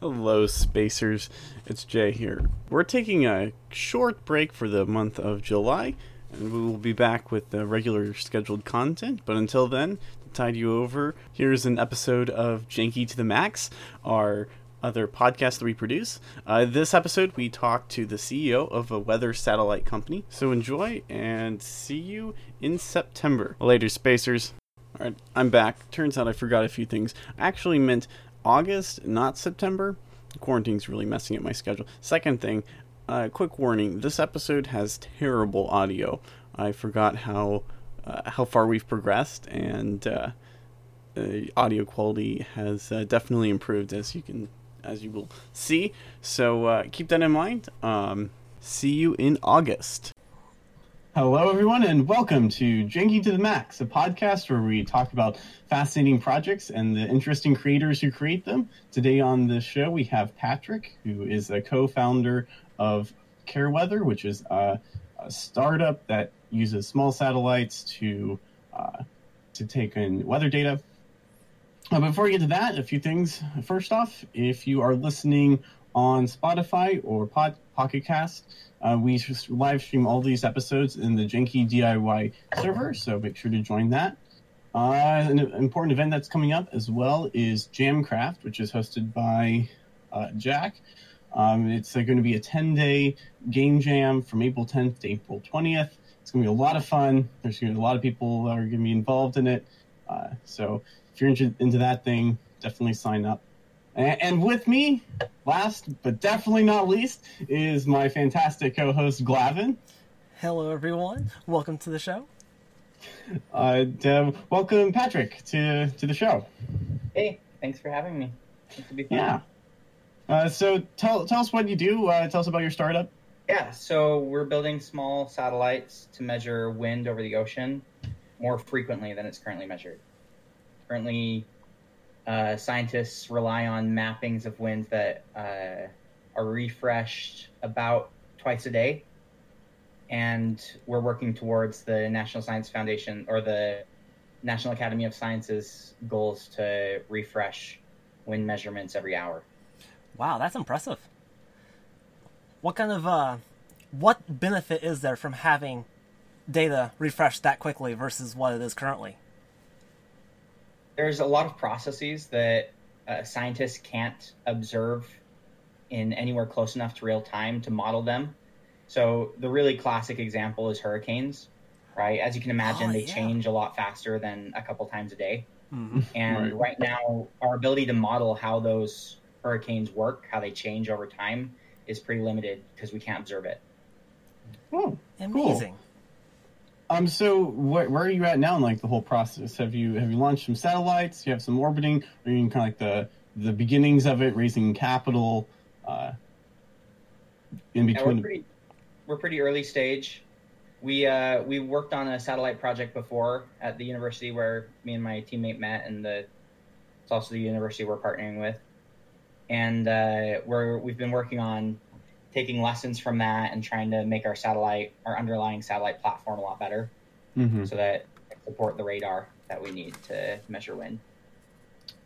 Hello, spacers. It's Jay here. We're taking a short break for the month of July, and we will be back with the regular scheduled content. But until then, to tide you over, here's an episode of Janky to the Max, our other podcast that we produce. Uh, this episode, we talk to the CEO of a weather satellite company. So enjoy and see you in September. Later, spacers. All right, I'm back. Turns out I forgot a few things. I actually meant August, not September. Quarantine's really messing up my schedule. Second thing, uh, quick warning: this episode has terrible audio. I forgot how uh, how far we've progressed, and uh, audio quality has uh, definitely improved, as you can as you will see. So uh, keep that in mind. Um, see you in August. Hello, everyone, and welcome to Janky to the Max, a podcast where we talk about fascinating projects and the interesting creators who create them. Today on the show, we have Patrick, who is a co founder of CareWeather, which is a, a, startup that uses small satellites to, uh, to take in weather data. Uh, before we get to that, a few things. First off, if you are listening on Spotify or Pod, Pocket Cast, uh, we live stream all these episodes in the Janky DIY server, so make sure to join that. Uh, an important event that's coming up as well is Jamcraft, which is hosted by uh, Jack. Um, it's uh, going to be a 10 day game jam from April 10th to April 20th. It's going to be a lot of fun. There's going to be a lot of people that are going to be involved in it. Uh, so if you're into, into that thing, definitely sign up. And with me, last but definitely not least, is my fantastic co-host Glavin. Hello, everyone. Welcome to the show. Uh, welcome, Patrick, to to the show. Hey, thanks for having me. be fun. Yeah. Uh, so tell tell us what you do. Uh, tell us about your startup. Yeah. So we're building small satellites to measure wind over the ocean more frequently than it's currently measured. Currently, uh, scientists rely on mappings of winds that uh, are refreshed about twice a day. And we're working towards the National Science Foundation or the National Academy of Sciences goals to refresh wind measurements every hour. Wow, that's impressive. What kind of uh, what benefit is there from having data refreshed that quickly versus what it is currently? There's a lot of processes that uh, scientists can't observe in anywhere close enough to real time to model them. So the really classic example is hurricanes, right? As you can imagine, oh, they yeah. change a lot faster than a couple times a day. Mm-hmm. And right. right now, our ability to model how those hurricanes work, how they change over time, is pretty limited because we can't observe it. Oh, amazing! Cool. Um. So, wh- where are you at now in like the whole process? Have you have you launched some satellites? You have some orbiting? Are you in kind of like the the beginnings of it, raising capital? Uh, in between. Yeah, we're, pretty, we're pretty early stage. We uh, we worked on a satellite project before at the university where me and my teammate met, and the it's also the university we're partnering with, and uh, we're we've been working on taking lessons from that and trying to make our satellite, our underlying satellite platform a lot better, mm-hmm. so that support the radar that we need to measure wind.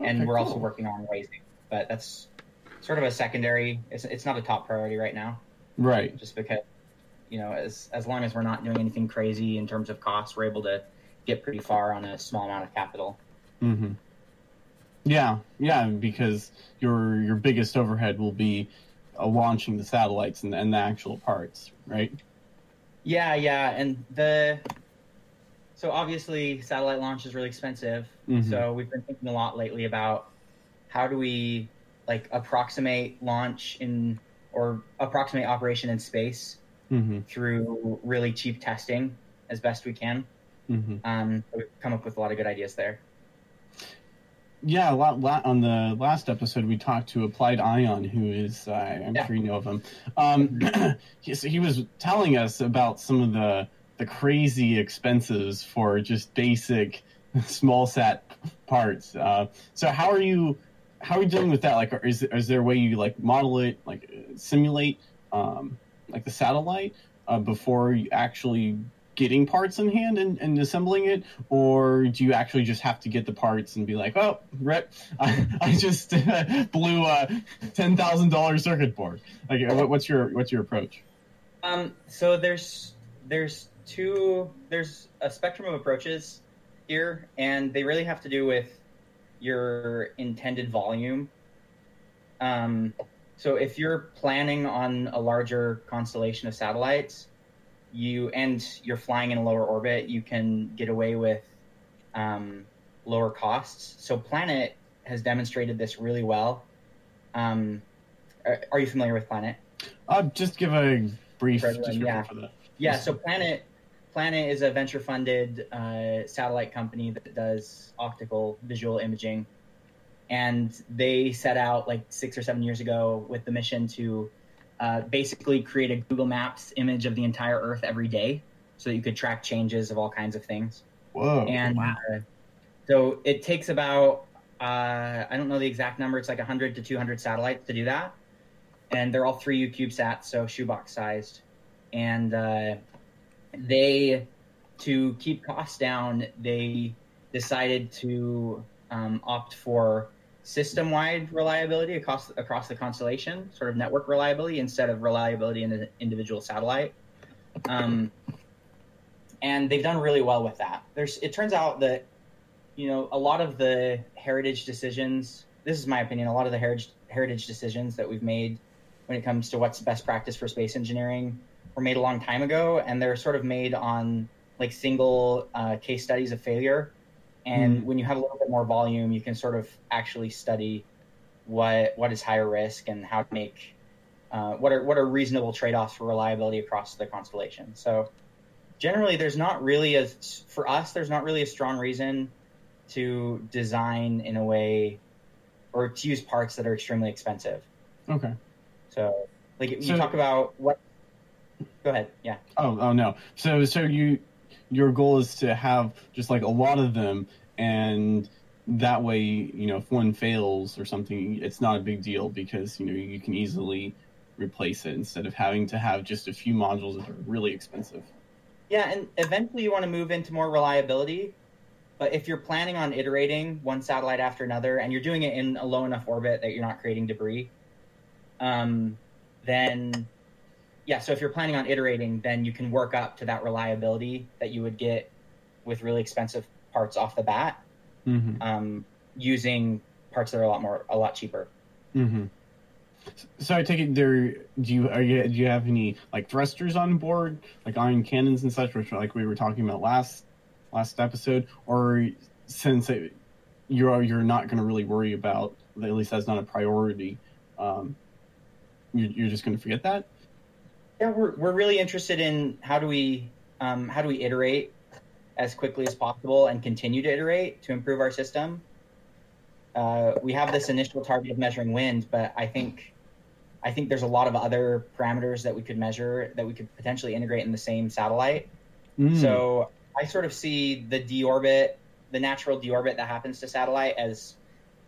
Okay, and we're cool. also working on raising, but that's sort of a secondary. It's it's not a top priority right now. Right. Just because, you know, as as long as we're not doing anything crazy in terms of costs, we're able to get pretty far on a small amount of capital. Mm-hmm. Yeah, yeah, because your your biggest overhead will be uh, launching the satellites and, and the actual parts, right? Yeah, yeah, and the so obviously satellite launch is really expensive. Mm-hmm. So we've been thinking a lot lately about how do we like approximate launch in or approximate operation in space mm-hmm. through really cheap testing as best we can. Mm-hmm. Um, we've come up with a lot of good ideas there yeah, a lot, on the last episode we talked to Applied Ion, who is uh, I'm yeah. sure you know of him. Um, he, so he was telling us about some of the the crazy expenses for just basic small sat parts. Uh, so how are you how are you dealing with that? Like, is is there a way you like model it, like simulate, um, like the satellite uh, before you actually getting parts in hand and, and assembling it, or do you actually just have to get the parts and be like, oh, rip, I, I just blew a ten thousand dollar circuit board? Like, what's your what's your approach? Um, so there's there's two there's a spectrum of approaches here, and they really have to do with your intended volume. Um, so if you're planning on a larger constellation of satellites, you and you're flying in a lower orbit, you can get away with um, lower costs. So Planet has demonstrated this really well. Um, are, are, you familiar with Planet? Uh, just give a brief yeah. Yeah, so Planet Planet is a venture funded uh, satellite company that does optical visual imaging. And they set out like six or seven years ago with the mission to uh, basically create a Google Maps image of the entire Earth every day so that you could track changes of all kinds of things. Whoa. And wow. uh, so it takes about, uh, I don't know the exact number, it's like 100 to 200 satellites to do that. And they're all 3U CubeSats, so shoebox sized. And uh, they to keep costs down they decided to um, opt for system-wide reliability across across the constellation sort of network reliability instead of reliability in an individual satellite um, and they've done really well with that there's it turns out that you know a lot of the heritage decisions this is my opinion a lot of the heritage heritage decisions that we've made when it comes to what's best practice for space engineering were made a long time ago, and they're sort of made on like single uh, case studies of failure. And mm. when you have a little bit more volume, you can sort of actually study what what is higher risk and how to make uh, what are what are reasonable trade offs for reliability across the constellation. So generally, there's not really a for us. There's not really a strong reason to design in a way or to use parts that are extremely expensive. Okay. So like you so, talk about what Go ahead. Yeah. Oh, oh no. So, so you, your goal is to have just like a lot of them, and that way, you know, if one fails or something, it's not a big deal because you know you can easily replace it instead of having to have just a few modules that are really expensive. Yeah, and eventually you want to move into more reliability. But if you're planning on iterating one satellite after another, and you're doing it in a low enough orbit that you're not creating debris, um, then yeah, so if you're planning on iterating, then you can work up to that reliability that you would get with really expensive parts off the bat, mm-hmm. um, using parts that are a lot more, a lot cheaper. Mm-hmm. So I take it there. Do you are you do you have any like thrusters on board, like ion cannons and such, which like we were talking about last last episode, or since it, you're you're not going to really worry about at least that's not a priority. Um, you're, you're just going to forget that. Yeah, we're we're really interested in how do we um, how do we iterate as quickly as possible and continue to iterate to improve our system. Uh, we have this initial target of measuring wind, but I think I think there's a lot of other parameters that we could measure that we could potentially integrate in the same satellite. Mm. So I sort of see the deorbit, the natural deorbit that happens to satellite as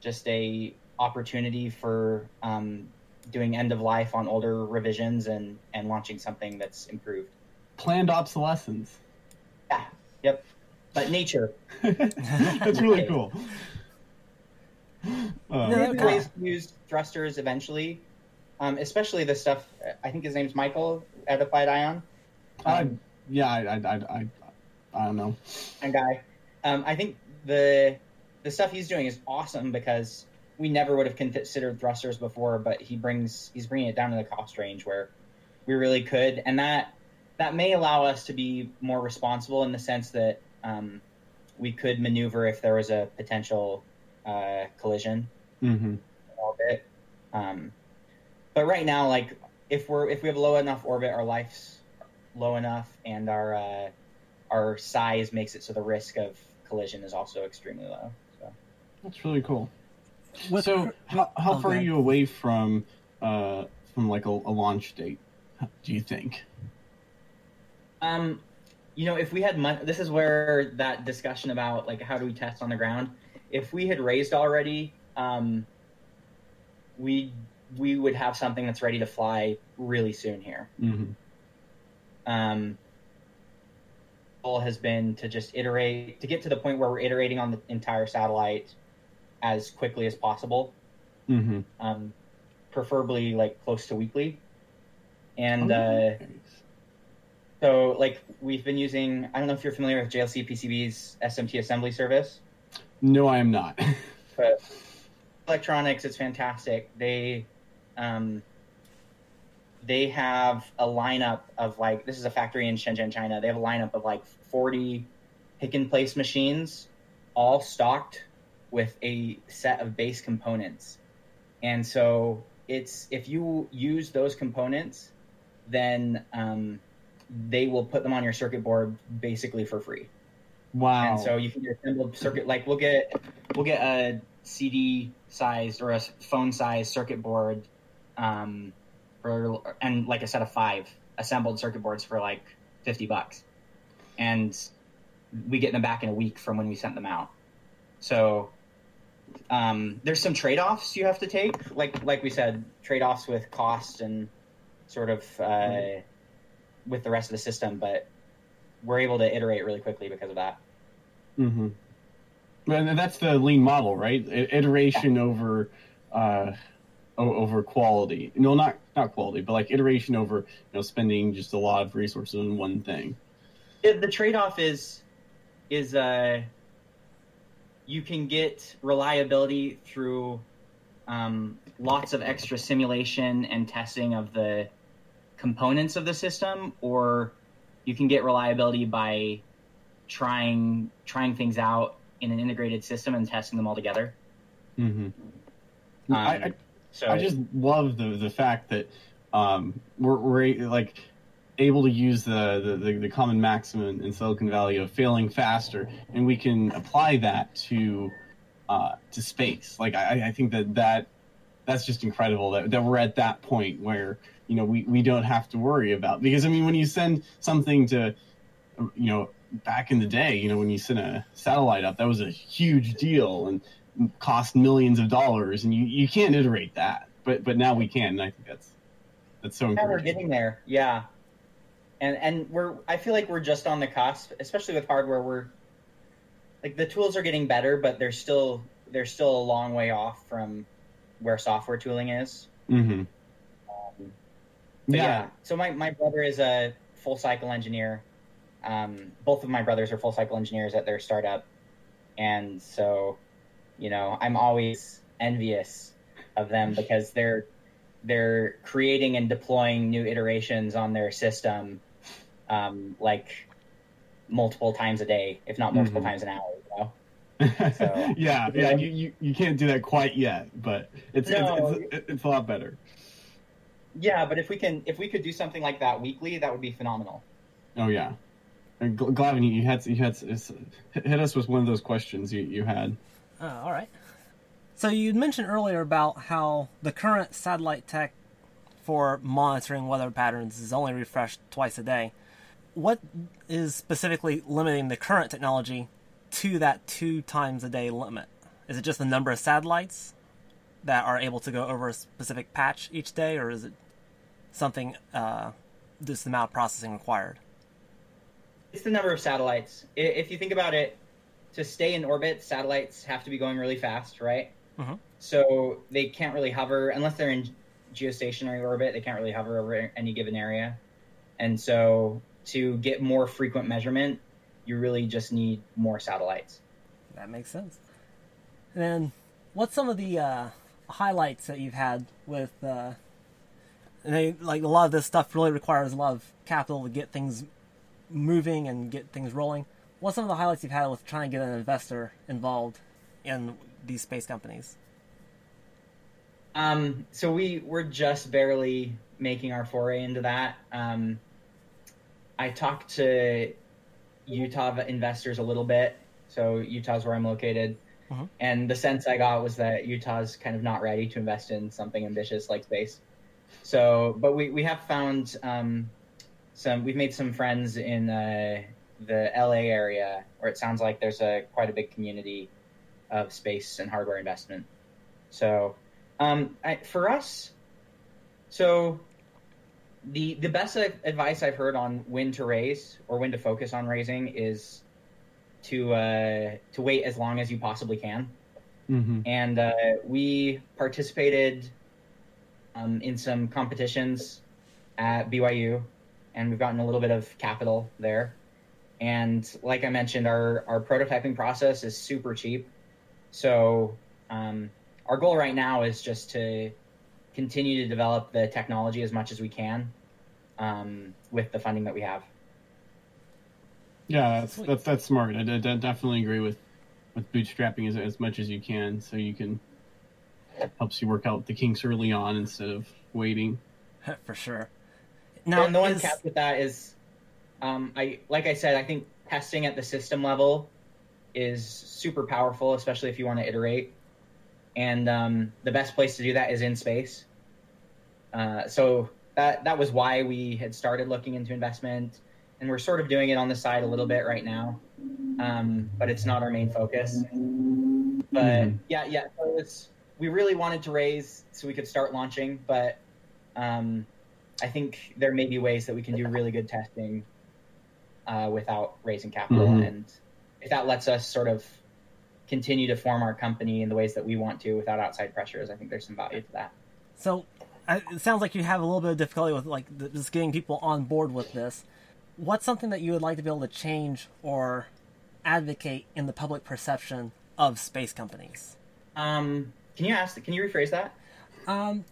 just a opportunity for um, doing end of life on older revisions and and launching something that's improved. Planned obsolescence. Yeah. Yep. But nature. that's really cool. Uh, yeah, ways to use thrusters eventually, um, especially the stuff. I think his name's Michael at Applied Ion. Um, yeah, I, I, I, I, I don't know. And guy, um, I think the the stuff he's doing is awesome because we never would have considered thrusters before, but he brings he's bringing it down to the cost range where we really could, and that that may allow us to be more responsible in the sense that um, we could maneuver if there was a potential uh, collision mm-hmm. orbit. Um, but right now, like if we're if we have low enough orbit, our life's low enough, and our uh, our size makes it so the risk of collision is also extremely low. So that's really cool. What, so how, how far are you away from uh, from like a, a, launch date? Do you think? Um, you know, if we had money, this is where that discussion about like how do we test on the ground. If we had raised already, um, we we would have something that's ready to fly really soon here. Mm-hmm. Um, goal has been to just iterate to get to the point where we're iterating on the entire satellite as quickly as possible. Mm-hmm. Um, preferably like close to weekly. And uh, so, like, we've been using. I don't know if you're familiar with JLC PCB's SMT assembly service. No, I am not. but electronics, it's fantastic. They, um, they have a lineup of like this is a factory in Shenzhen, China. They have a lineup of like 40 pick and place machines, all stocked with a set of base components. And so it's if you use those components, then um, they will put them on your circuit board basically for free. Wow! And so you can get assembled circuit like we'll get we'll get a CD sized or a phone sized circuit board, um, for and like a set of five assembled circuit boards for like fifty bucks, and we get them back in a week from when we sent them out. So um, there's some trade offs you have to take, like like we said, trade offs with cost and sort of uh. With the rest of the system, but we're able to iterate really quickly because of that. Mm-hmm. And that's the lean model, right? Iteration yeah. over uh, over quality. No, not not quality, but like iteration over you know spending just a lot of resources on one thing. It, the trade off is is uh, you can get reliability through um, lots of extra simulation and testing of the components of the system, or you can get reliability by trying trying things out in an integrated system and testing them all together. Mm-hmm. Um, I, I, so I just love the the fact that um, we're, we're like able to use the, the, the, common maximum in Silicon Valley of failing faster, and we can apply that to uh, to space. Like I, I think that that that's just incredible that, that we're at that point where you know we, we don't have to worry about because I mean when you send something to you know back in the day you know when you sent a satellite up that was a huge deal and cost millions of dollars and you, you can't iterate that but but now we can and I think that's that's so yeah, we're getting there yeah and and we're I feel like we're just on the cusp, especially with hardware. We're like the tools are getting better, but they're still they're still a long way off from where software tooling is. Mm-hmm. Um, yeah. yeah. So my my brother is a full cycle engineer. Um, both of my brothers are full cycle engineers at their startup, and so you know I'm always envious of them because they're they're creating and deploying new iterations on their system um, like multiple times a day, if not multiple mm-hmm. times an hour. You know? So, yeah, yeah, you, you, you can't do that quite yet, but it's, no, it's, it's, it's a lot better. Yeah, but if we can, if we could do something like that weekly, that would be phenomenal. Oh yeah, and Glavin, you had you had hit us with one of those questions you you had. Uh, all right. So you mentioned earlier about how the current satellite tech for monitoring weather patterns is only refreshed twice a day what is specifically limiting the current technology to that two times a day limit? Is it just the number of satellites that are able to go over a specific patch each day, or is it something uh, just the amount of processing required? It's the number of satellites. If you think about it, to stay in orbit, satellites have to be going really fast, right? Mm-hmm. So they can't really hover unless they're in geostationary orbit. They can't really hover over any given area, and so to get more frequent measurement, you really just need more satellites. That makes sense. And then, what's some of the uh, highlights that you've had with? Uh, they like a lot of this stuff really requires a lot of capital to get things moving and get things rolling. What's some of the highlights you've had with trying to get an investor involved in these space companies? Um, so we we're just barely making our foray into that. Um, I talked to Utah investors a little bit. So Utah's where I'm located. Uh-huh. And the sense I got was that Utah's kind of not ready to invest in something ambitious like space. So, but we, we have found um, some, we've made some friends in uh, the LA area where it sounds like there's a quite a big community of space and hardware investment. So, um, I, for us, so the the best advice I've heard on when to raise or when to focus on raising is to uh, to wait as long as you possibly can. Mm-hmm. And uh, we participated um, in some competitions at BYU, and we've gotten a little bit of capital there. And like I mentioned, our our prototyping process is super cheap. So um, our goal right now is just to continue to develop the technology as much as we can um, with the funding that we have. Yeah, that's that's, that's smart. I, I, definitely agree with with bootstrapping as, as much as you can, so you can helps you work out the kinks early on instead of waiting. For sure. Now, and the one is... catch with that is, um, I like I said, I think testing at the system level is super powerful, especially if you want to iterate. And um, the best place to do that is in space. Uh, so that that was why we had started looking into investment, and we're sort of doing it on the side a little bit right now, um, but it's not our main focus. But mm-hmm. yeah, yeah, so it's we really wanted to raise so we could start launching, but um, I think there may be ways that we can do really good testing uh, without raising capital, mm-hmm. and if that lets us sort of continue to form our company in the ways that we want to without outside pressures, I think there's some value to that. So it sounds like you have a little bit of difficulty with like just getting people on board with this. What's something that you would like to be able to change or advocate in the public perception of space companies? Um, can you ask? Can you rephrase that? Um,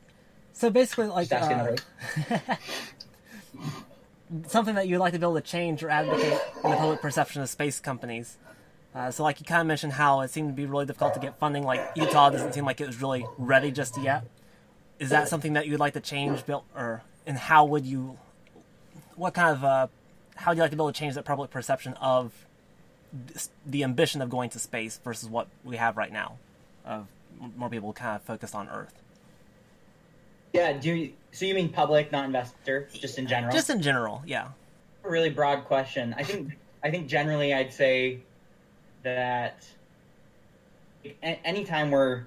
so basically, like uh, something that you'd like to be able to change or advocate in the public perception of space companies. Uh, so, like you kind of mentioned, how it seemed to be really difficult to get funding. Like Utah doesn't seem like it was really ready just yet is that something that you'd like to change, Bill, or and how would you? What kind of uh, how would you like to be able to change that public perception of the ambition of going to space versus what we have right now, of more people kind of focused on Earth? Yeah. Do you, so? You mean public, not investor, just in general? Just in general, yeah. A really broad question. I think. I think generally, I'd say that anytime we're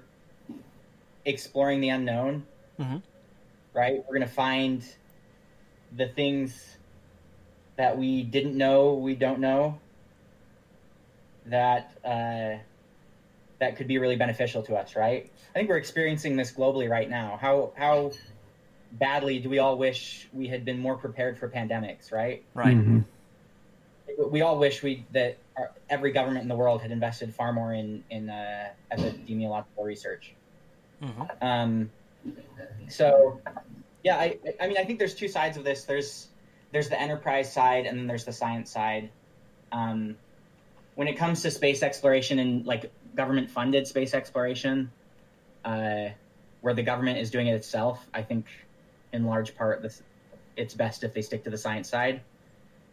exploring the unknown, mm-hmm. right? We're going to find the things that we didn't know, we don't know, that uh, that could be really beneficial to us, right? I think we're experiencing this globally right now. How how badly do we all wish we had been more prepared for pandemics, right? Right. Mm-hmm. We all wish we that our, every government in the world had invested far more in in uh, epidemiological research. Mm-hmm. Um, so, yeah, I, I mean, I think there's two sides of this. There's there's the enterprise side, and then there's the science side. Um, when it comes to space exploration and like government funded space exploration, uh, where the government is doing it itself, I think in large part this, it's best if they stick to the science side,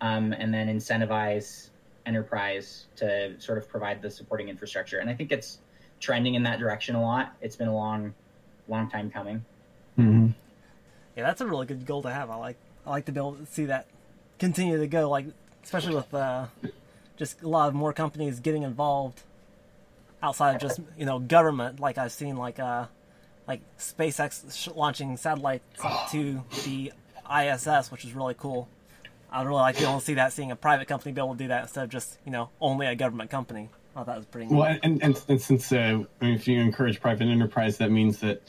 um, and then incentivize enterprise to sort of provide the supporting infrastructure. And I think it's trending in that direction a lot. It's been a long long time coming. Mm-hmm. Yeah, that's a really good goal to have. I like I like to be able to see that continue to go. Like especially with uh, just a lot of more companies getting involved outside of just you know government. Like I've seen like uh like SpaceX launching satellites to the ISS, which is really cool. I'd really like to be able to see that, seeing a private company be able to do that instead of just you know only a government company. Oh, that was pretty. Neat. Well, and, and, and since uh, I mean, if you encourage private enterprise, that means that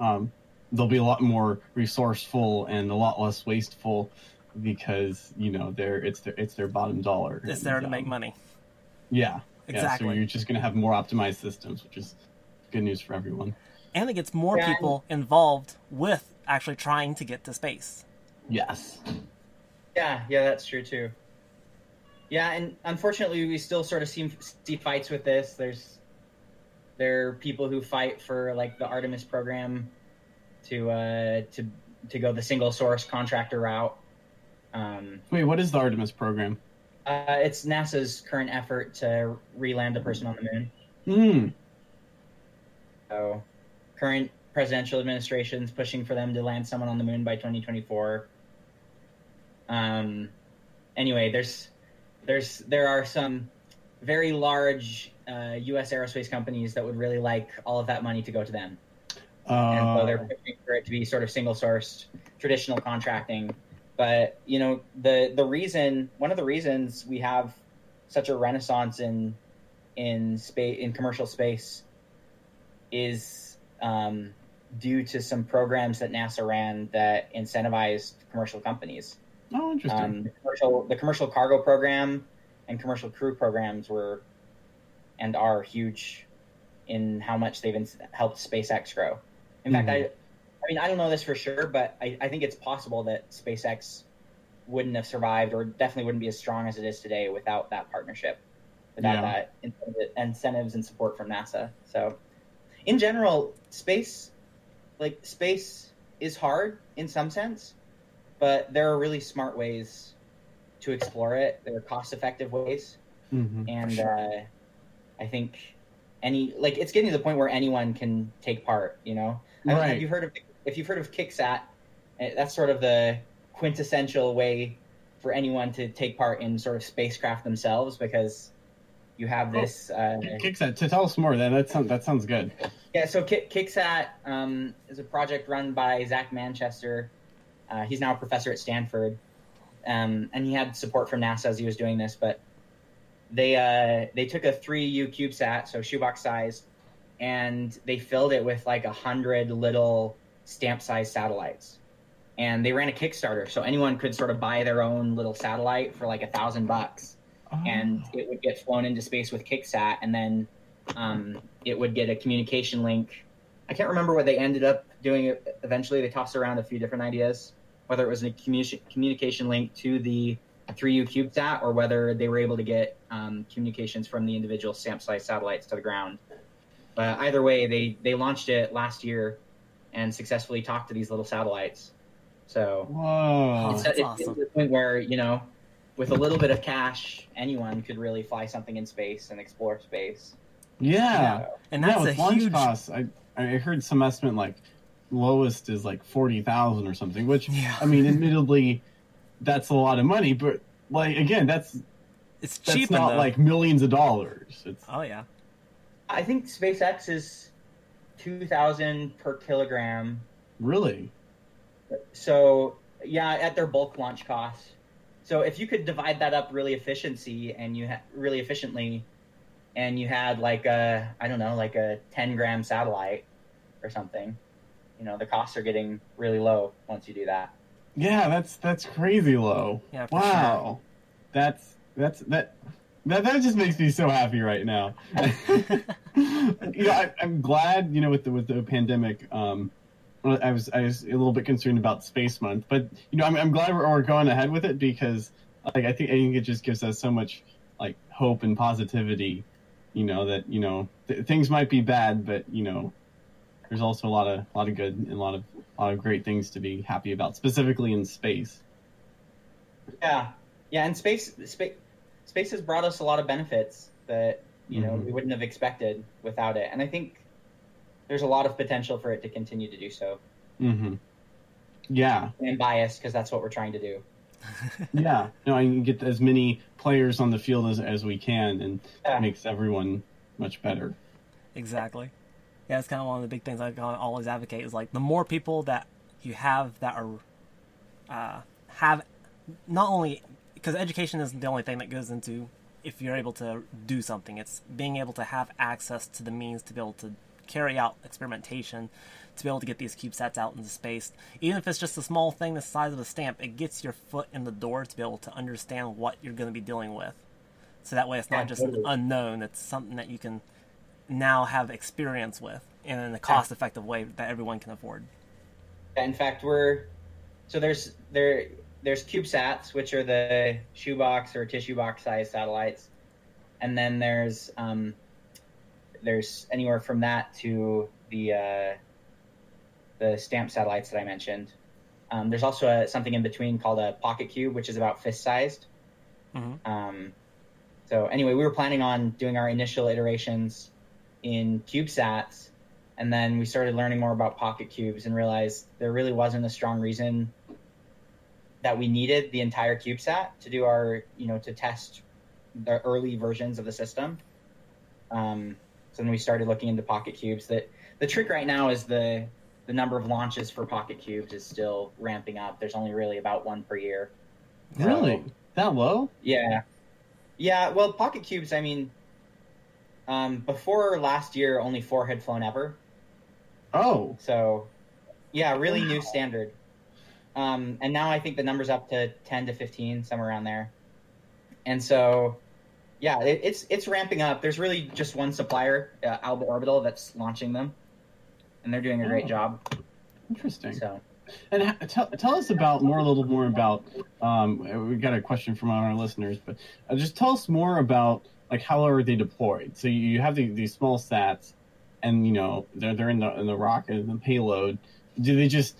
um, they'll be a lot more resourceful and a lot less wasteful because you know they're it's their it's their bottom dollar. It's there to um, make money. Yeah, exactly. Yeah, so you're just going to have more optimized systems, which is good news for everyone. And it gets more yeah. people involved with actually trying to get to space. Yes. Yeah, yeah, that's true too. Yeah, and unfortunately, we still sort of see, see fights with this. There's there are people who fight for like the Artemis program to uh, to to go the single source contractor route. Um, Wait, what is the Artemis program? Uh, it's NASA's current effort to re-land a person on the moon. Hmm. So, current presidential administration's pushing for them to land someone on the moon by 2024. Um. Anyway, there's there's there are some very large uh, U.S. aerospace companies that would really like all of that money to go to them, uh, and so they're pushing for it to be sort of single sourced, traditional contracting. but you know the the reason one of the reasons we have such a renaissance in in space in commercial space is um, due to some programs that NASA ran that incentivized commercial companies. Oh, interesting. Um, the commercial the commercial cargo program and commercial crew programs were and are huge in how much they've in- helped SpaceX grow. In mm-hmm. fact, I I mean I don't know this for sure, but I, I think it's possible that SpaceX wouldn't have survived or definitely wouldn't be as strong as it is today without that partnership, without yeah. that incentives and support from NASA. So, in general, space, like space, is hard in some sense, but there are really smart ways to explore it. There are cost-effective ways, mm-hmm. and sure. uh, I think any like it's getting to the point where anyone can take part. You know, right. have you heard of if you've heard of Kicksat? Eh, that's sort of the quintessential way for anyone to take part in sort of spacecraft themselves because you have oh, this. Uh, Kicksat. To tell us more, then that sounds that sounds good. Yeah, so Kicksat um, is a project run by Zach Manchester. Uh, he's now a professor at Stanford, um, and he had support from NASA as he was doing this. But they uh, they took a 3U CubeSat, so shoebox size, and they filled it with like a hundred little stamp size satellites and they ran a Kickstarter, so anyone could sort of buy their own little satellite for like a thousand bucks, oh. and it would get flown into space with Kicksat, and then um, it would get a communication link. I can't remember what they ended up doing. Eventually, they tossed around a few different ideas, whether it was a commu- communication link to the 3U CubeSat or whether they were able to get um, communications from the individual stamp-sized satellites to the ground. But either way, they they launched it last year and successfully talked to these little satellites so Whoa. it's, it's, awesome. to the point where you know, with a little bit of cash, anyone could really fly something in space and explore space. Yeah, and that's yeah, with a launch huge... costs. I I heard some estimate like lowest is like forty thousand or something. Which yeah. I mean, admittedly, that's a lot of money, but like again, that's it's that's cheap. not like millions of dollars. It's, oh yeah, I think SpaceX is two thousand per kilogram. Really? So yeah, at their bulk launch costs. So if you could divide that up really efficiency and you ha- really efficiently, and you had like a I don't know like a ten gram satellite or something, you know the costs are getting really low once you do that. Yeah, that's that's crazy low. Yeah, wow, sure. that's that's that. That, that just makes me so happy right now. you know, I, am glad you know with the with the pandemic, um, I was I was a little bit concerned about Space Month, but you know I'm, I'm glad we're, we're going ahead with it because like I think I think it just gives us so much like hope and positivity. You know that you know th- things might be bad, but you know there's also a lot of a lot of good and a lot of a lot of great things to be happy about, specifically in space. Yeah, yeah, and space space space has brought us a lot of benefits that you know mm-hmm. we wouldn't have expected without it, and I think there's a lot of potential for it to continue to do so. Mm-hmm. Yeah. And biased because that's what we're trying to do. yeah. No, I can get as many players on the field as, as we can, and yeah. it makes everyone much better. Exactly. Yeah, it's kind of one of the big things I always advocate is like the more people that you have that are uh, have not only because education isn't the only thing that goes into if you're able to do something. It's being able to have access to the means to be able to carry out experimentation to be able to get these CubeSats out into space. Even if it's just a small thing the size of a stamp, it gets your foot in the door to be able to understand what you're going to be dealing with. So that way it's not just an unknown, it's something that you can now have experience with in a cost effective way that everyone can afford. In fact, we're so there's there there's CubeSats, which are the shoebox or tissue box size satellites, and then there's um, there's anywhere from that to the uh, the stamp satellites that I mentioned. Um, there's also a, something in between called a pocket cube, which is about fist sized. Mm-hmm. Um, so anyway, we were planning on doing our initial iterations in CubeSats, and then we started learning more about pocket cubes and realized there really wasn't a strong reason that we needed the entire CubeSat to do our, you know, to test the early versions of the system. Um, so then we started looking into pocket cubes. That the trick right now is the the number of launches for Pocket Cubes is still ramping up. There's only really about one per year. Really? So, that low? Yeah. Yeah, well, Pocket Cubes, I mean, um, before last year, only four had flown ever. Oh. So, yeah, really wow. new standard. Um, and now I think the number's up to 10 to 15, somewhere around there. And so, yeah, it, it's it's ramping up. There's really just one supplier, uh, Alba Orbital, that's launching them, and they're doing a great oh. job. Interesting. So, and tell, tell us about more a little more about. Um, we got a question from one of our listeners, but uh, just tell us more about like how are they deployed? So you have the, these small sats, and you know they're they're in the in the rocket and the payload. Do they just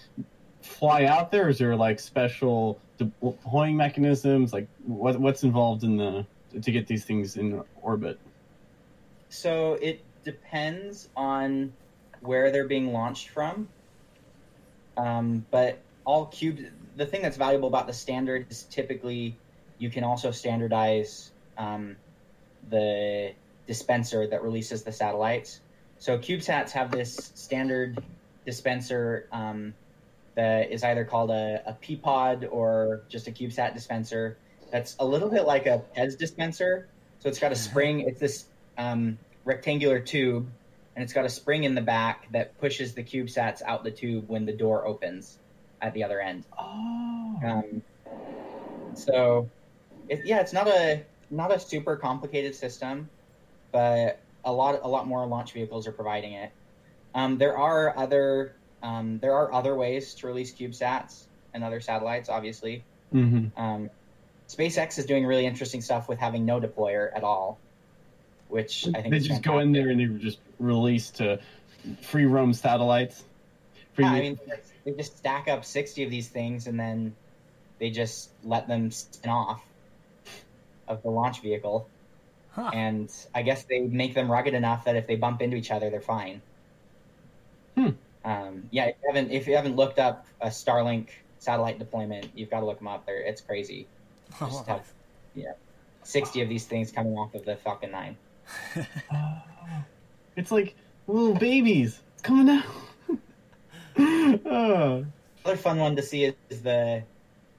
fly out there? Is there like special deploying mechanisms? Like what what's involved in the to get these things in orbit? So it depends on where they're being launched from. Um, but all cubes, the thing that's valuable about the standard is typically you can also standardize um, the dispenser that releases the satellites. So CubeSats have this standard dispenser um, that is either called a, a P-pod or just a CubeSat dispenser. That's a little bit like a Pez dispenser. So it's got a spring. It's this um, rectangular tube, and it's got a spring in the back that pushes the CubeSats out the tube when the door opens at the other end. Oh. Um, so, it, yeah, it's not a not a super complicated system, but a lot a lot more launch vehicles are providing it. Um, there are other um, there are other ways to release CubeSats and other satellites, obviously. Mm-hmm. Um, SpaceX is doing really interesting stuff with having no deployer at all, which I think they just go in there and they just release to free roam satellites. Free yeah, I mean, they just stack up sixty of these things and then they just let them spin off of the launch vehicle. Huh. And I guess they make them rugged enough that if they bump into each other, they're fine. Hmm. Um, yeah, if you haven't if you haven't looked up a Starlink satellite deployment, you've got to look them up. There, it's crazy. Just have yeah, sixty of these things coming off of the Falcon Nine. it's like little babies. Coming out. oh. Another fun one to see is, is the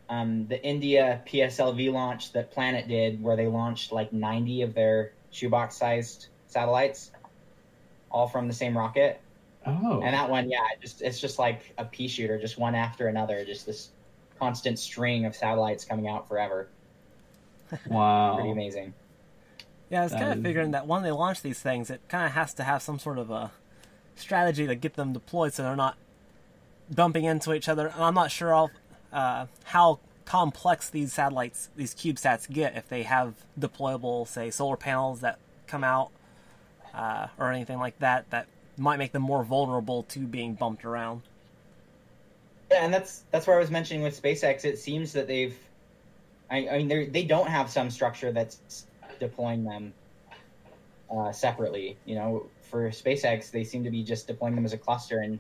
um, the India PSLV launch that Planet did, where they launched like 90 of their shoebox sized satellites, all from the same rocket. Oh. And that one, yeah, just it's just like a pea shooter, just one after another, just this constant string of satellites coming out forever. Wow. Pretty amazing. Yeah, I was kind of figuring that when they launch these things, it kind of has to have some sort of a strategy to get them deployed so they're not bumping into each other. And I'm not sure all, uh, how complex these satellites, these CubeSats get if they have deployable, say, solar panels that come out uh, or anything like that that might make them more vulnerable to being bumped around. Yeah, and that's that's where I was mentioning with SpaceX. It seems that they've, I, I mean, they they don't have some structure that's deploying them uh, separately. You know, for SpaceX, they seem to be just deploying them as a cluster, and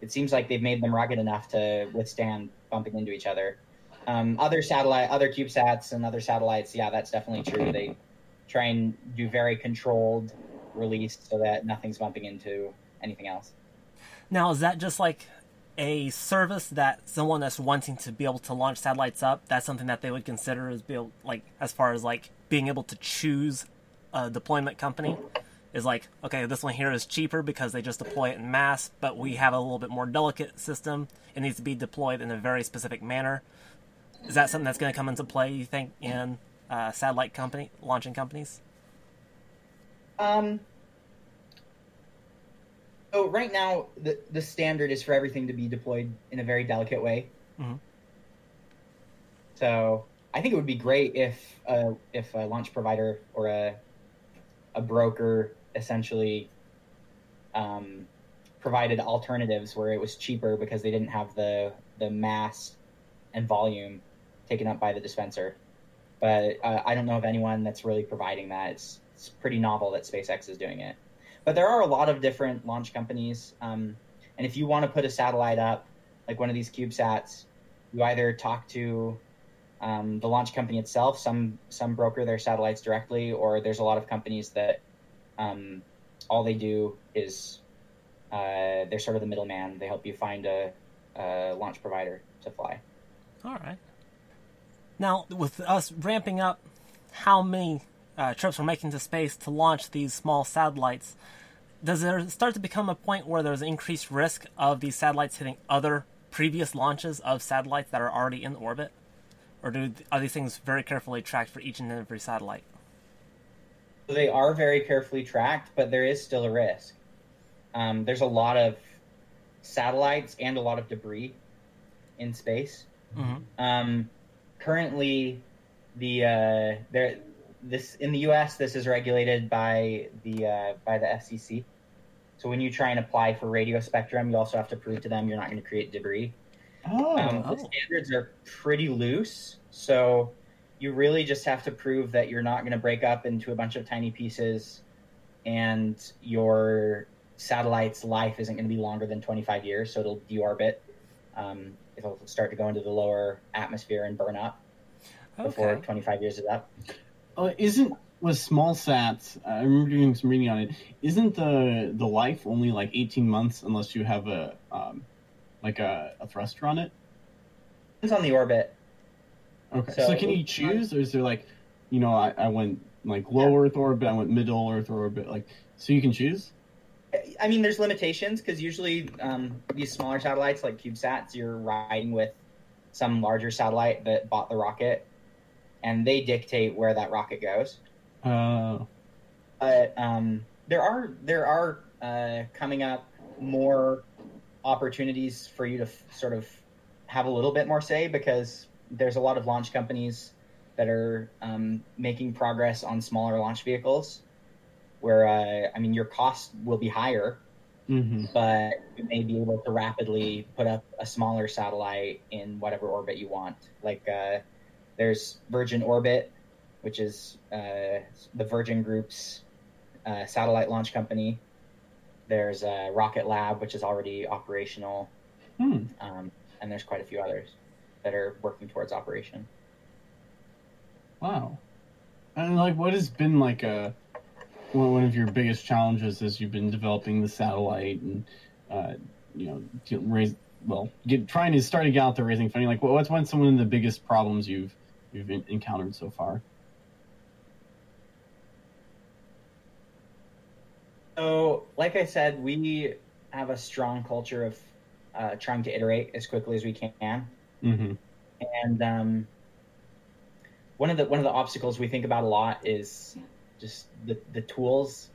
it seems like they've made them rugged enough to withstand bumping into each other. Um, other satellite, other CubeSats, and other satellites, yeah, that's definitely true. They try and do very controlled release so that nothing's bumping into anything else. Now, is that just like a service that someone that's wanting to be able to launch satellites up? That's something that they would consider as be able, like as far as like being able to choose a deployment company is like okay this one here is cheaper because they just deploy it in mass but we have a little bit more delicate system. It needs to be deployed in a very specific manner. Is that something that's going to come into play you think in uh, satellite company launching companies? Um so right now the the standard is for everything to be deployed in a very delicate way. Mm-hmm. so i think it would be great if uh, if a launch provider or a a broker essentially um, provided alternatives where it was cheaper because they didn't have the the mass and volume taken up by the dispenser. But uh, I don't know of anyone that's really providing that. It's it's pretty novel that SpaceX is doing it. But there are a lot of different launch companies, um, and if you want to put a satellite up, like one of these CubeSats, you either talk to um, the launch company itself. Some some broker their satellites directly, or there's a lot of companies that um, all they do is uh, they're sort of the middleman. They help you find a, a launch provider to fly. All right. Now, with us ramping up how many uh, trips we're making to space to launch these small satellites, does there start to become a point where there's increased risk of these satellites hitting other previous launches of satellites that are already in orbit? Or do are these things very carefully tracked for each and every satellite? They are very carefully tracked, but there is still a risk. Um, there's a lot of satellites and a lot of debris in space. Mm-hmm. Um, currently, the uh, there this in the U.S. This is regulated by the uh, by the FCC. So when you try and apply for radio spectrum, you also have to prove to them you're not going to create debris. Oh, Um, Oh. The standards are pretty loose, so you really just have to prove that you're not going to break up into a bunch of tiny pieces, and your satellite's life isn't going to be longer than 25 years, so it'll deorbit. Um, it'll start to go into the lower atmosphere and burn up before 25 years is up. Uh, isn't with small sats? I remember doing some reading on it. Isn't the the life only like eighteen months unless you have a um, like a, a thruster on it? Depends on the orbit. Okay. So, So- can you choose, or is there like, you know, I, I went like low Earth orbit, I went middle Earth orbit, like so you can choose? I mean, there's limitations because usually um, these smaller satellites, like CubeSats, you're riding with some larger satellite that bought the rocket, and they dictate where that rocket goes. Uh, But um, there are there are uh, coming up more opportunities for you to f- sort of have a little bit more say because there's a lot of launch companies that are um, making progress on smaller launch vehicles. Where uh, I mean, your cost will be higher, hmm but you may be able to rapidly put up a smaller satellite in whatever orbit you want. Like uh, there's Virgin Orbit, which is uh, the Virgin Group's uh, satellite launch company. There's uh, Rocket Lab, which is already operational, Hmm. um, and there's quite a few others that are working towards operation. Wow. And like, what has been like a one of your biggest challenges as you've been developing the satellite and uh, you know raise well get trying to start to get out there raising funding? Like, what- what's one some of the biggest problems you've you've en- encountered so far? So, like I said, we have a strong culture of uh, trying to iterate as quickly as we can. Mm-hmm. and um, one of the one of the obstacles we think about a lot is just the the tools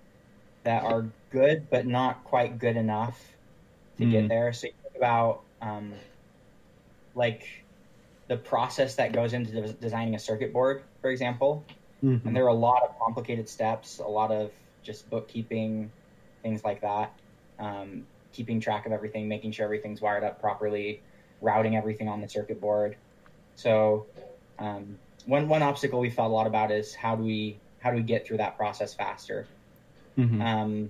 that are good but not quite good enough to Mm. get there. So you think about um, like the process that goes into de- designing a circuit board, for example, Mm-hmm. and there are a lot of complicated steps, a lot of just bookkeeping, things like that. Um, keeping track of everything, making sure everything's wired up properly, routing everything on the circuit board. So, um, one one obstacle we thought a lot about is how do we how do we get through that process faster? Mm-hmm. Um,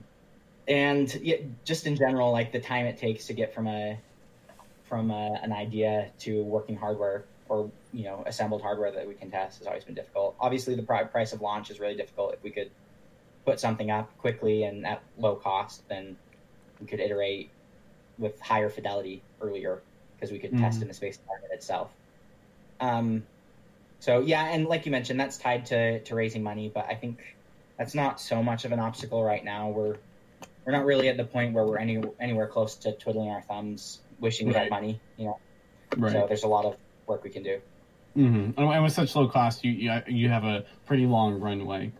and just in general, like the time it takes to get from a from a, an idea to working hardware or you know assembled hardware that we can test has always been difficult. Obviously, the pri- price of launch is really difficult. If we could put something up quickly and at low cost, then we could iterate with higher fidelity earlier because we could test Mhm. in the space environment itself. Um, so yeah, and like you mentioned, that's tied to to raising money, but I think that's not so much of an obstacle right now. We're we're not really at the point where we're any anywhere close to twiddling our thumbs, wishing we had money. You know, Right. so there's a lot of work we can do. Mm-hmm. And with such low cost, you you, you have a pretty long runway.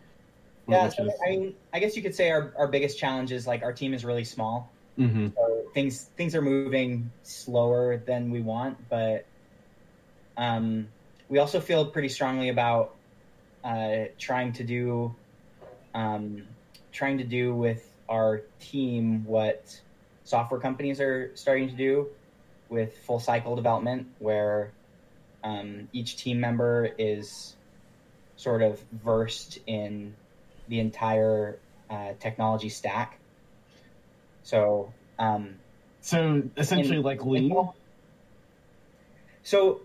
Yeah, so, is- I mean, I guess you could say our, our biggest challenge is like our team is really small, Mhm. so things things are moving slower than we want, but um, we also feel pretty strongly about uh, trying to do um, trying to do with our team what software companies are starting to do with full cycle development, where um, each team member is sort of versed in the entire uh, technology stack. So, um, So essentially, in- like lean. so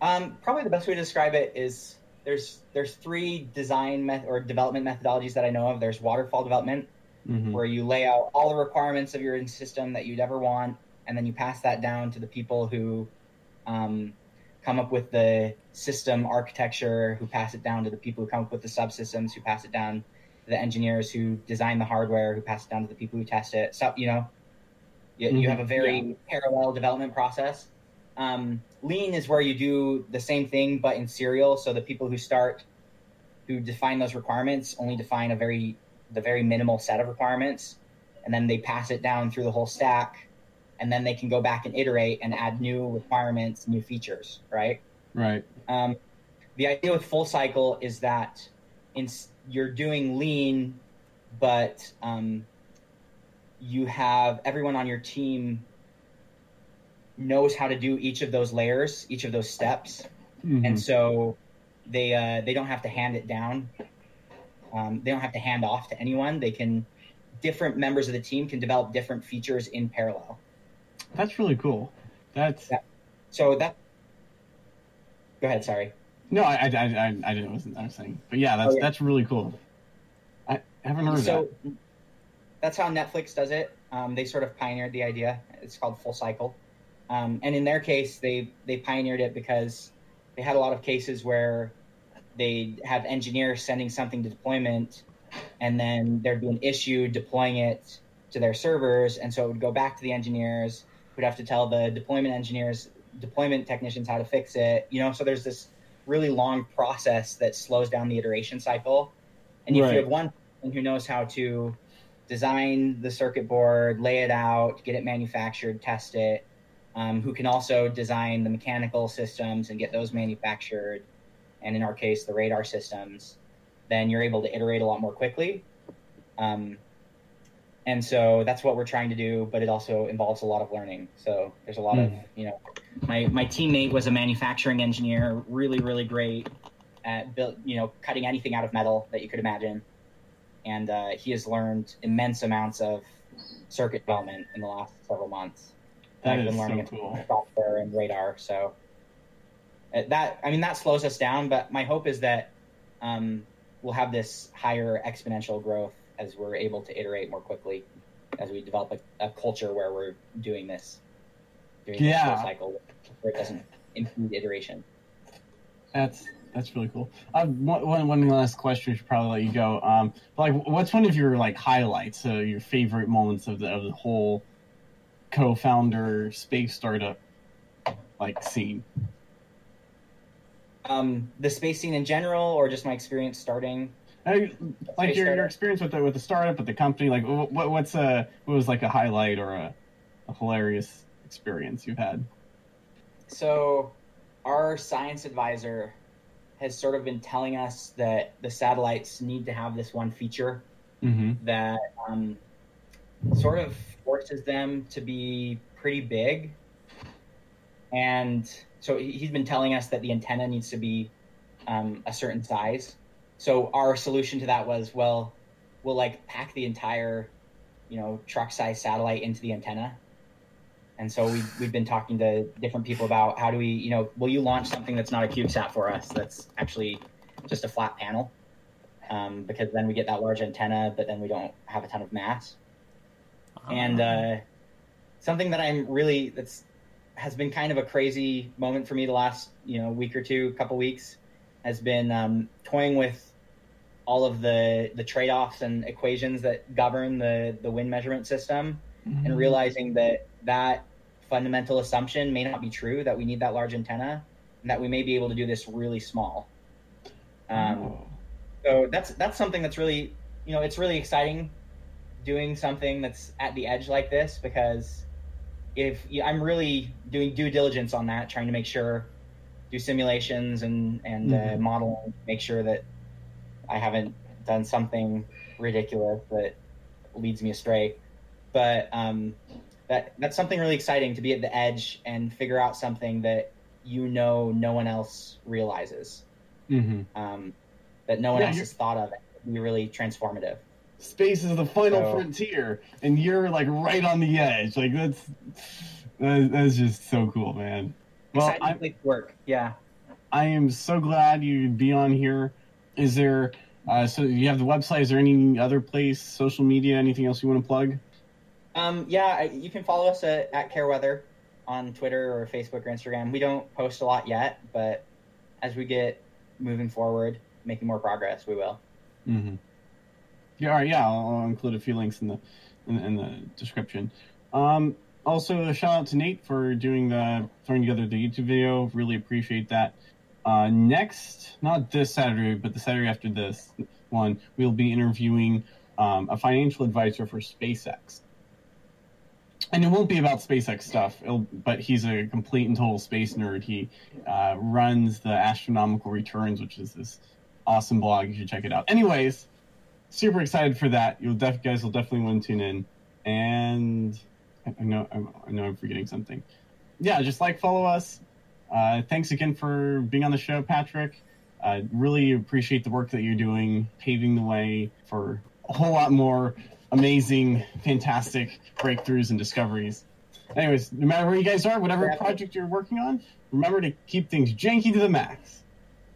um, probably the best way to describe it is there's there's three design or development methodologies that I know of. There's waterfall development, mm-hmm. where you lay out all the requirements of your system that you'd ever want, and then you pass that down to the people who um, come up with the system architecture, who pass it down to the people who come up with the subsystems, who pass it down the engineers who design the hardware, who pass it down to the people who test it. So you know, you, mm-hmm. you have a very yeah. parallel development process. Um, lean is where you do the same thing but in serial. So the people who start, who define those requirements, only define a very the very minimal set of requirements, and then they pass it down through the whole stack, and then they can go back and iterate and add new requirements, new features. Right. Right. Um, the idea with full cycle is that in, you're doing lean, but um, you have everyone on your team knows how to do each of those layers, each of those steps, mm-hmm. and so they uh, they don't have to hand it down. Um, they don't have to hand off to anyone. They can different members of the team can develop different features in parallel. That's really cool. That's yeah. so that. Go ahead. Sorry. No, I, I, I, I didn't. Wasn't I was saying, but yeah, that's oh, yeah. that's really cool. I haven't heard so, that. So that's how Netflix does it. Um, they sort of pioneered the idea. It's called full cycle. Um, and in their case, they they pioneered it because they had a lot of cases where they have engineers sending something to deployment, and then there'd be an issue deploying it to their servers, and so it would go back to the engineers. Who'd have to tell the deployment engineers, deployment technicians how to fix it. You know, so there's this really long process that slows down the iteration cycle. And if right. you have one person who knows how to design the circuit board, lay it out, get it manufactured, test it, um, who can also design the mechanical systems and get those manufactured, and in our case, the radar systems, then you're able to iterate a lot more quickly. Um, and so that's what we're trying to do, but it also involves a lot of learning. So there's a lot mm. of, you know, my, my teammate was a manufacturing engineer, really, really great at build, you know, cutting anything out of metal that you could imagine. And uh, he has learned immense amounts of circuit development in the last several months. That I've been learning so cool. software and radar. So uh, that I mean that slows us down, but my hope is that um, we'll have this higher exponential growth as we're able to iterate more quickly as we develop a, a culture where we're doing this doing yeah. this cycle where it doesn't impede iteration. That's that's really cool. Uh, one, one last question. We should probably let you go. Um, like, what's one of your like highlights, uh, your favorite moments of the of the whole co-founder space startup like scene? Um, the space scene in general, or just my experience starting? I, like your, your experience with the with the startup, with the company. Like, what what's a what was like a highlight or a, a hilarious experience you've had? So, our science advisor has sort of been telling us that the satellites need to have this one feature mm-hmm. that um, sort of forces them to be pretty big. And so he's been telling us that the antenna needs to be um, a certain size. So our solution to that was, well, we'll like pack the entire, you know, truck size satellite into the antenna. And so we, we've been talking to different people about how do we, you know, will you launch something that's not a CubeSat for us? That's actually just a flat panel. Um, because then we get that large antenna, but then we don't have a ton of mass and ah. uh, something that I'm really that's has been kind of a crazy moment for me the last you know week or two, couple weeks, has been um, toying with all of the the trade offs and equations that govern the the wind measurement system, mm-hmm. and realizing that that fundamental assumption may not be true that we need that large antenna, and that we may be able to do this really small. Um, oh. So that's that's something that's really you know it's really exciting doing something that's at the edge like this because if I'm really doing due diligence on that, trying to make sure, do simulations and and uh, mm-hmm. uh, modeling, make sure that I haven't done something ridiculous that leads me astray. But um, that that's something really exciting to be at the edge and figure out something that you know no one else realizes, mm-hmm. um, that no one yeah, else has thought of. It be really transformative space is the final so, frontier, and you're like right on the edge. Like that's that's just so cool, man. Well, I work. Yeah, I am so glad you'd be on here. Is there Uh, so you have the website. Is there any other place, social media, anything else you want to plug? Um, yeah, you can follow us at, at CareWeather on Twitter or Facebook or Instagram. We don't post a lot yet, but as we get moving forward, making more progress, we will. Mm-hmm. Yeah, all right, yeah, I'll, I'll, include a few links in the in, in the description. Um, also, a shout out to Nate for doing the throwing together the YouTube video. Really appreciate that. Uh, next, not this Saturday, but the Saturday after this one, we'll be interviewing um, a financial advisor for SpaceX. And it won't be about SpaceX stuff, but he's a complete and total space nerd. He uh, runs the Astronomical Returns, which is this awesome blog. You should check it out. Anyways, super excited for that. You'll def- guys will definitely want to tune in. And I know I know I'm forgetting something. Yeah, just like follow us. Uh, thanks again for being on the show, Patrick. I uh, really appreciate the work that you're doing, paving the way for a whole lot more amazing, fantastic breakthroughs and discoveries. Anyways, no matter where you guys are, whatever project you're working on, remember to keep things janky to the max.